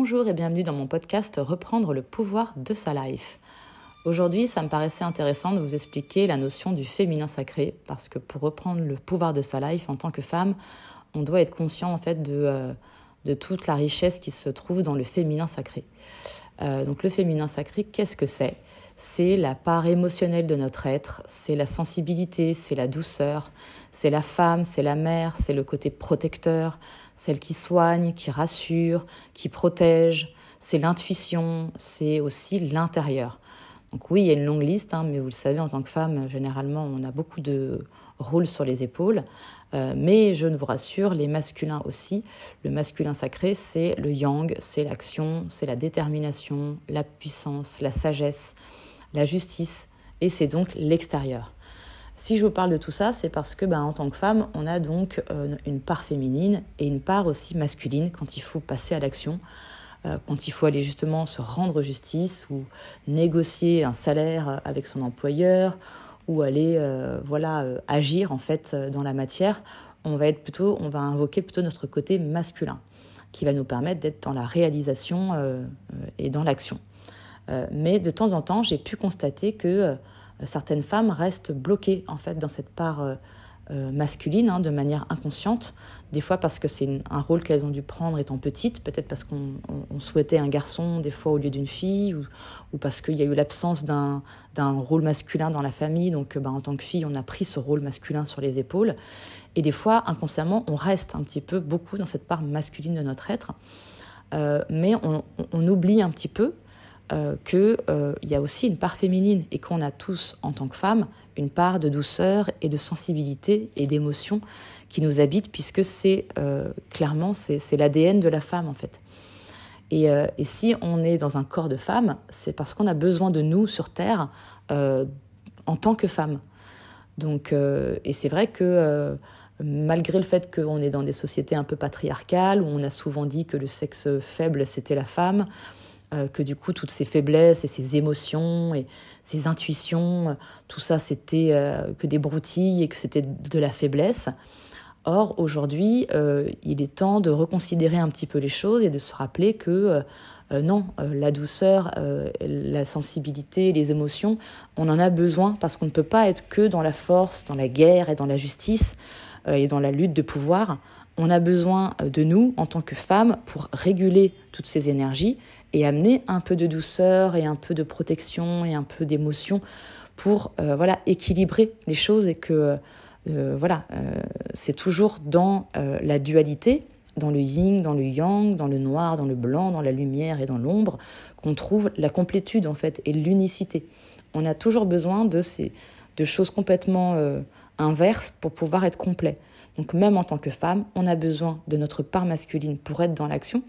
Bonjour et bienvenue dans mon podcast Reprendre le pouvoir de sa life. Aujourd'hui, ça me paraissait intéressant de vous expliquer la notion du féminin sacré parce que pour reprendre le pouvoir de sa life en tant que femme, on doit être conscient en fait de, euh, toute la richesse qui se trouve dans le féminin sacré. Euh, donc le féminin sacré, qu'est-ce que c'est? C'est la part émotionnelle de notre être, c'est la sensibilité, c'est la douceur, c'est la femme, c'est la mère, c'est le côté protecteur, celle qui soigne, qui rassure, qui protège, c'est l'intuition, c'est aussi l'intérieur. Donc oui, il y a une longue liste, hein, mais vous le savez, en tant que femme, généralement, on a beaucoup de rôles sur les épaules. Euh, mais je ne vous rassure, les masculins aussi. Le masculin sacré, c'est le yang, c'est l'action, c'est la détermination, la puissance, la sagesse, la justice, et c'est donc l'extérieur. Si je vous parle de tout ça, c'est parce que ben, en tant que femme, on a donc euh, une part féminine et une part aussi masculine quand il faut passer à l'action, euh, quand il faut aller justement se rendre justice ou négocier un salaire avec son employeur ou aller euh, voilà agir en fait dans la matière. On va être plutôt, on va invoquer plutôt notre côté masculin qui va nous permettre d'être dans la réalisation et dans l'action. mais de temps en temps, j'ai pu constater que certaines femmes restent bloquées en fait dans cette part euh, euh, masculine hein, de manière inconsciente, des fois parce que c'est un rôle qu'elles ont dû prendre étant petites, peut-être parce qu'on souhaitait un garçon des fois au lieu d'une fille, ou, parce qu'il y a eu l'absence d'un rôle masculin dans la famille, donc bah, en tant que fille on a pris ce rôle masculin sur les épaules, et des fois inconsciemment on reste un petit peu beaucoup dans cette part masculine de notre être, euh, mais on, oublie un petit peu euh, qu'il euh, y a aussi une part féminine et qu'on a tous, en tant que femmes, une part de douceur et de sensibilité et d'émotion qui nous habite, puisque c'est euh, clairement c'est l'ADN de la femme en fait. Et, et, si on est dans un corps de femme, c'est parce qu'on a besoin de nous sur Terre en tant que femme. Donc, et c'est vrai que malgré le fait qu'on est dans des sociétés un peu patriarcales, où on a souvent dit que le sexe faible c'était la femme, euh, que du coup toutes ces faiblesses et ces émotions et ces intuitions, euh, tout ça c'était euh, que des broutilles et que c'était de la faiblesse. Or aujourd'hui, il est temps de reconsidérer un petit peu les choses et de se rappeler que non, la douceur, la sensibilité, les émotions, on en a besoin parce qu'on ne peut pas être que dans la force, dans la guerre et dans la justice et dans la lutte de pouvoir. On a besoin de nous en tant que femmes pour réguler toutes ces énergies et amener un peu de douceur et un peu de protection et un peu d'émotion pour euh, voilà équilibrer les choses et que euh, voilà euh, c'est toujours dans la dualité dans le yin, dans le yang, dans le noir, dans le blanc, dans la lumière et dans l'ombre, qu'on trouve la complétude en fait et l'unicité. On a toujours besoin de ces de choses complètement inverses pour pouvoir être complet. Donc même en tant que femme, on a besoin de notre part masculine pour être dans l'action,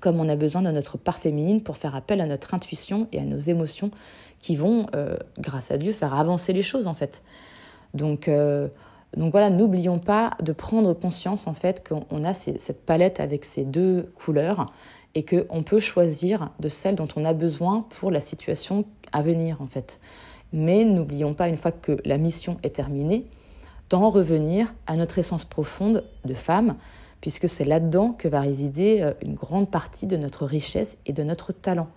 comme on a besoin de notre part féminine pour faire appel à notre intuition et à nos émotions qui vont, euh, grâce à Dieu, faire avancer les choses en fait. Donc, euh, donc voilà, n'oublions pas de prendre conscience en fait qu'on a cette palette avec ces deux couleurs et qu'on peut choisir de celle dont on a besoin pour la situation à venir en fait. Mais n'oublions pas, une fois que la mission est terminée, d'en revenir à notre essence profonde de femme, puisque c'est là-dedans que va résider euh, une grande partie de notre richesse et de notre talent.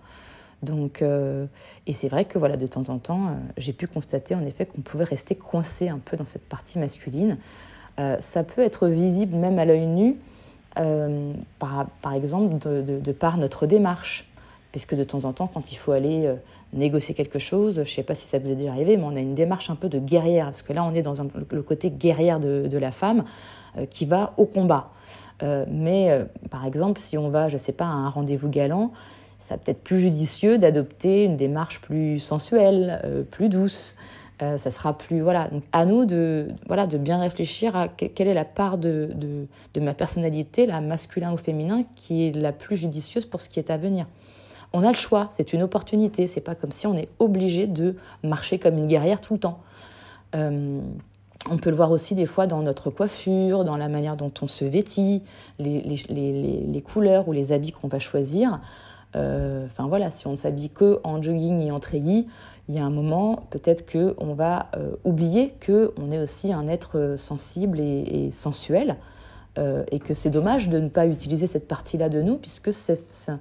Donc, euh, et c'est vrai que voilà, de temps en temps, euh, j'ai pu constater en effet qu'on pouvait rester coincé un peu dans cette partie masculine. ça peut être visible même à l'œil nu, par, par, exemple de, de, par notre démarche. Puisque de temps en temps, quand il faut aller négocier quelque chose, je ne sais pas si ça vous est déjà arrivé, mais on a une démarche un peu de guerrière, parce que là, on est dans le côté guerrière de, la femme qui va au combat. Euh, mais euh, par exemple, si on va, je ne sais pas, à un rendez-vous galant, ça peut être plus judicieux d'adopter une démarche plus sensuelle, euh, plus douce. ça sera plus voilà. Donc à nous de voilà de bien réfléchir à quelle est la part de ma personnalité, la masculin ou féminin, qui est la plus judicieuse pour ce qui est à venir on a le choix, c'est une opportunité, c'est pas comme si on est obligé de marcher comme une guerrière tout le temps. On peut le voir aussi des fois dans notre coiffure, dans la manière dont on se vêtit, les, couleurs ou les habits qu'on va choisir. Euh, enfin voilà, si on ne s'habille que en jogging et en treillis, il y a un moment peut-être que on va euh, oublier que on est aussi un être sensible et, sensuel. et que c'est dommage de ne pas utiliser cette partie-là de nous, puisque c'est c'est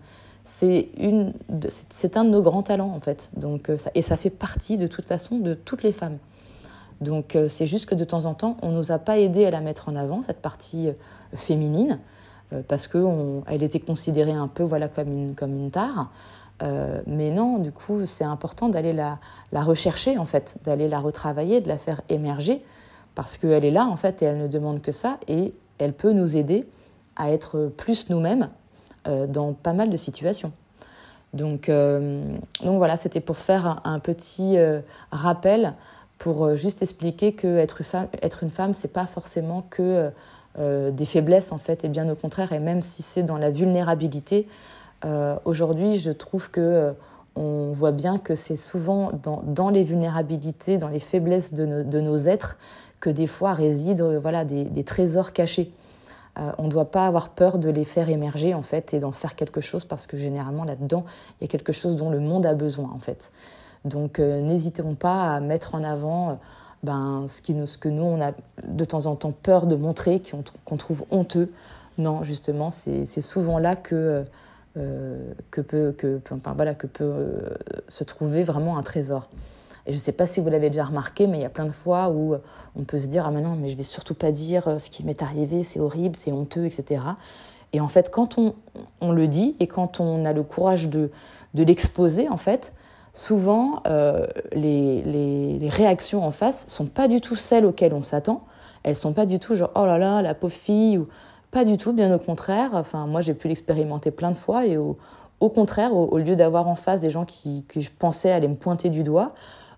un de nos grands talents en fait. Donc, et ça fait partie de toute façon de toutes les femmes. Donc c'est juste que de temps en temps, on nous a pas aidé à la mettre en avant, cette partie féminine, parce qu'elle était considérée un peu voilà, comme, une, comme une tare. Euh, mais non, du coup, c'est important d'aller la, la, rechercher, en fait, d'aller la retravailler, de la faire émerger, parce qu'elle est là, en fait, et elle ne demande que ça, et elle peut nous aider à être plus nous-mêmes euh, dans pas mal de situations. Donc, euh, donc voilà, c'était pour faire un, petit rappel, pour juste expliquer que être, femme, être une femme, c'est pas forcément que des faiblesses, en fait, et bien au contraire, et même si c'est dans la vulnérabilité, euh, aujourd'hui, je trouve que euh, on voit bien que c'est souvent dans, les vulnérabilités, dans les faiblesses de, nos êtres, que des fois résident euh, voilà, des, trésors cachés. On ne doit pas avoir peur de les faire émerger en fait et d'en faire quelque chose parce que généralement là-dedans il y a quelque chose dont le monde a besoin en fait. Donc n'hésitons pas à mettre en avant ben, ce, que nous on a de temps en temps peur de montrer, qu'on trouve honteux. Non, justement, c'est souvent là que euh, peut, euh, se trouver vraiment un trésor. Et je ne sais pas si vous l'avez déjà remarqué, mais il y a plein de fois où on peut se dire Ah, mais non, mais je vais surtout pas dire euh, ce qui m'est arrivé, c'est horrible, c'est honteux, etc. Et en fait, quand on, le dit et quand on a le courage de, l'exposer, en fait, souvent, les, les, réactions en face sont pas du tout celles auxquelles on s'attend. Elles sont pas du tout genre Oh là là, la pauvre fille, ou pas du tout, bien au contraire. Enfin, moi, j'ai pu l'expérimenter plein de fois et au, contraire, au, lieu d'avoir en face des gens qui, je pensais allaient me pointer du doigt,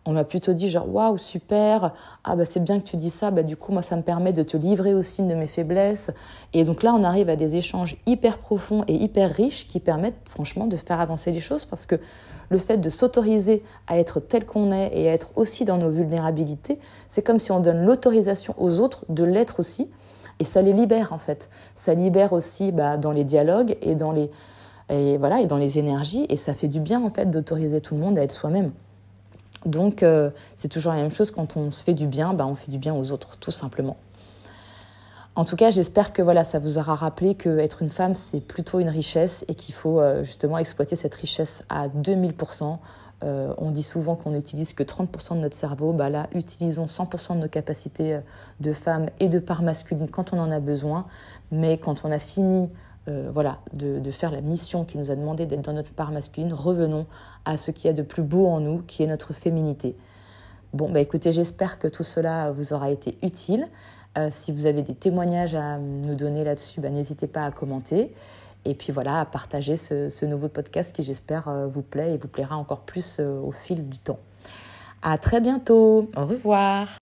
on m'a plutôt dit genre waouh super ah bah c'est bien que tu dis ça bah du coup moi ça me permet de te livrer aussi une de mes faiblesses et donc là on arrive à des échanges hyper profonds et hyper riches qui permettent franchement de faire avancer les choses parce que le fait de s'autoriser à être tel qu'on est et à être aussi dans nos vulnérabilités c'est comme si on donne l'autorisation aux autres de l'être aussi et ça les libère en fait. Ça libère aussi bah, dans les dialogues et dans les, et voilà, et dans les énergies. Et ça fait du bien en fait d'autoriser tout le monde à être soi-même. Donc euh, c'est toujours la même chose, quand on se fait du bien, bah, on fait du bien aux autres, tout simplement. En tout cas, j'espère que voilà, ça vous aura rappelé qu'être une femme, c'est plutôt une richesse et qu'il faut euh, justement exploiter cette richesse à 2000%. Euh, on dit souvent qu'on n'utilise que 30% de notre cerveau. Bah là, utilisons 100% de nos capacités de femme et de part masculine quand on en a besoin. Mais quand on a fini euh, voilà, de, faire la mission qui nous a demandé d'être dans notre part masculine, revenons à ce qu'il y a de plus beau en nous, qui est notre féminité. Bon, bah écoutez, j'espère que tout cela vous aura été utile. si vous avez des témoignages à nous donner là-dessus, bah, n'hésitez pas à commenter. Et puis voilà, à partager ce, nouveau podcast qui j'espère euh, vous plaît et vous plaira encore plus euh, au fil du temps. À très bientôt. Au revoir.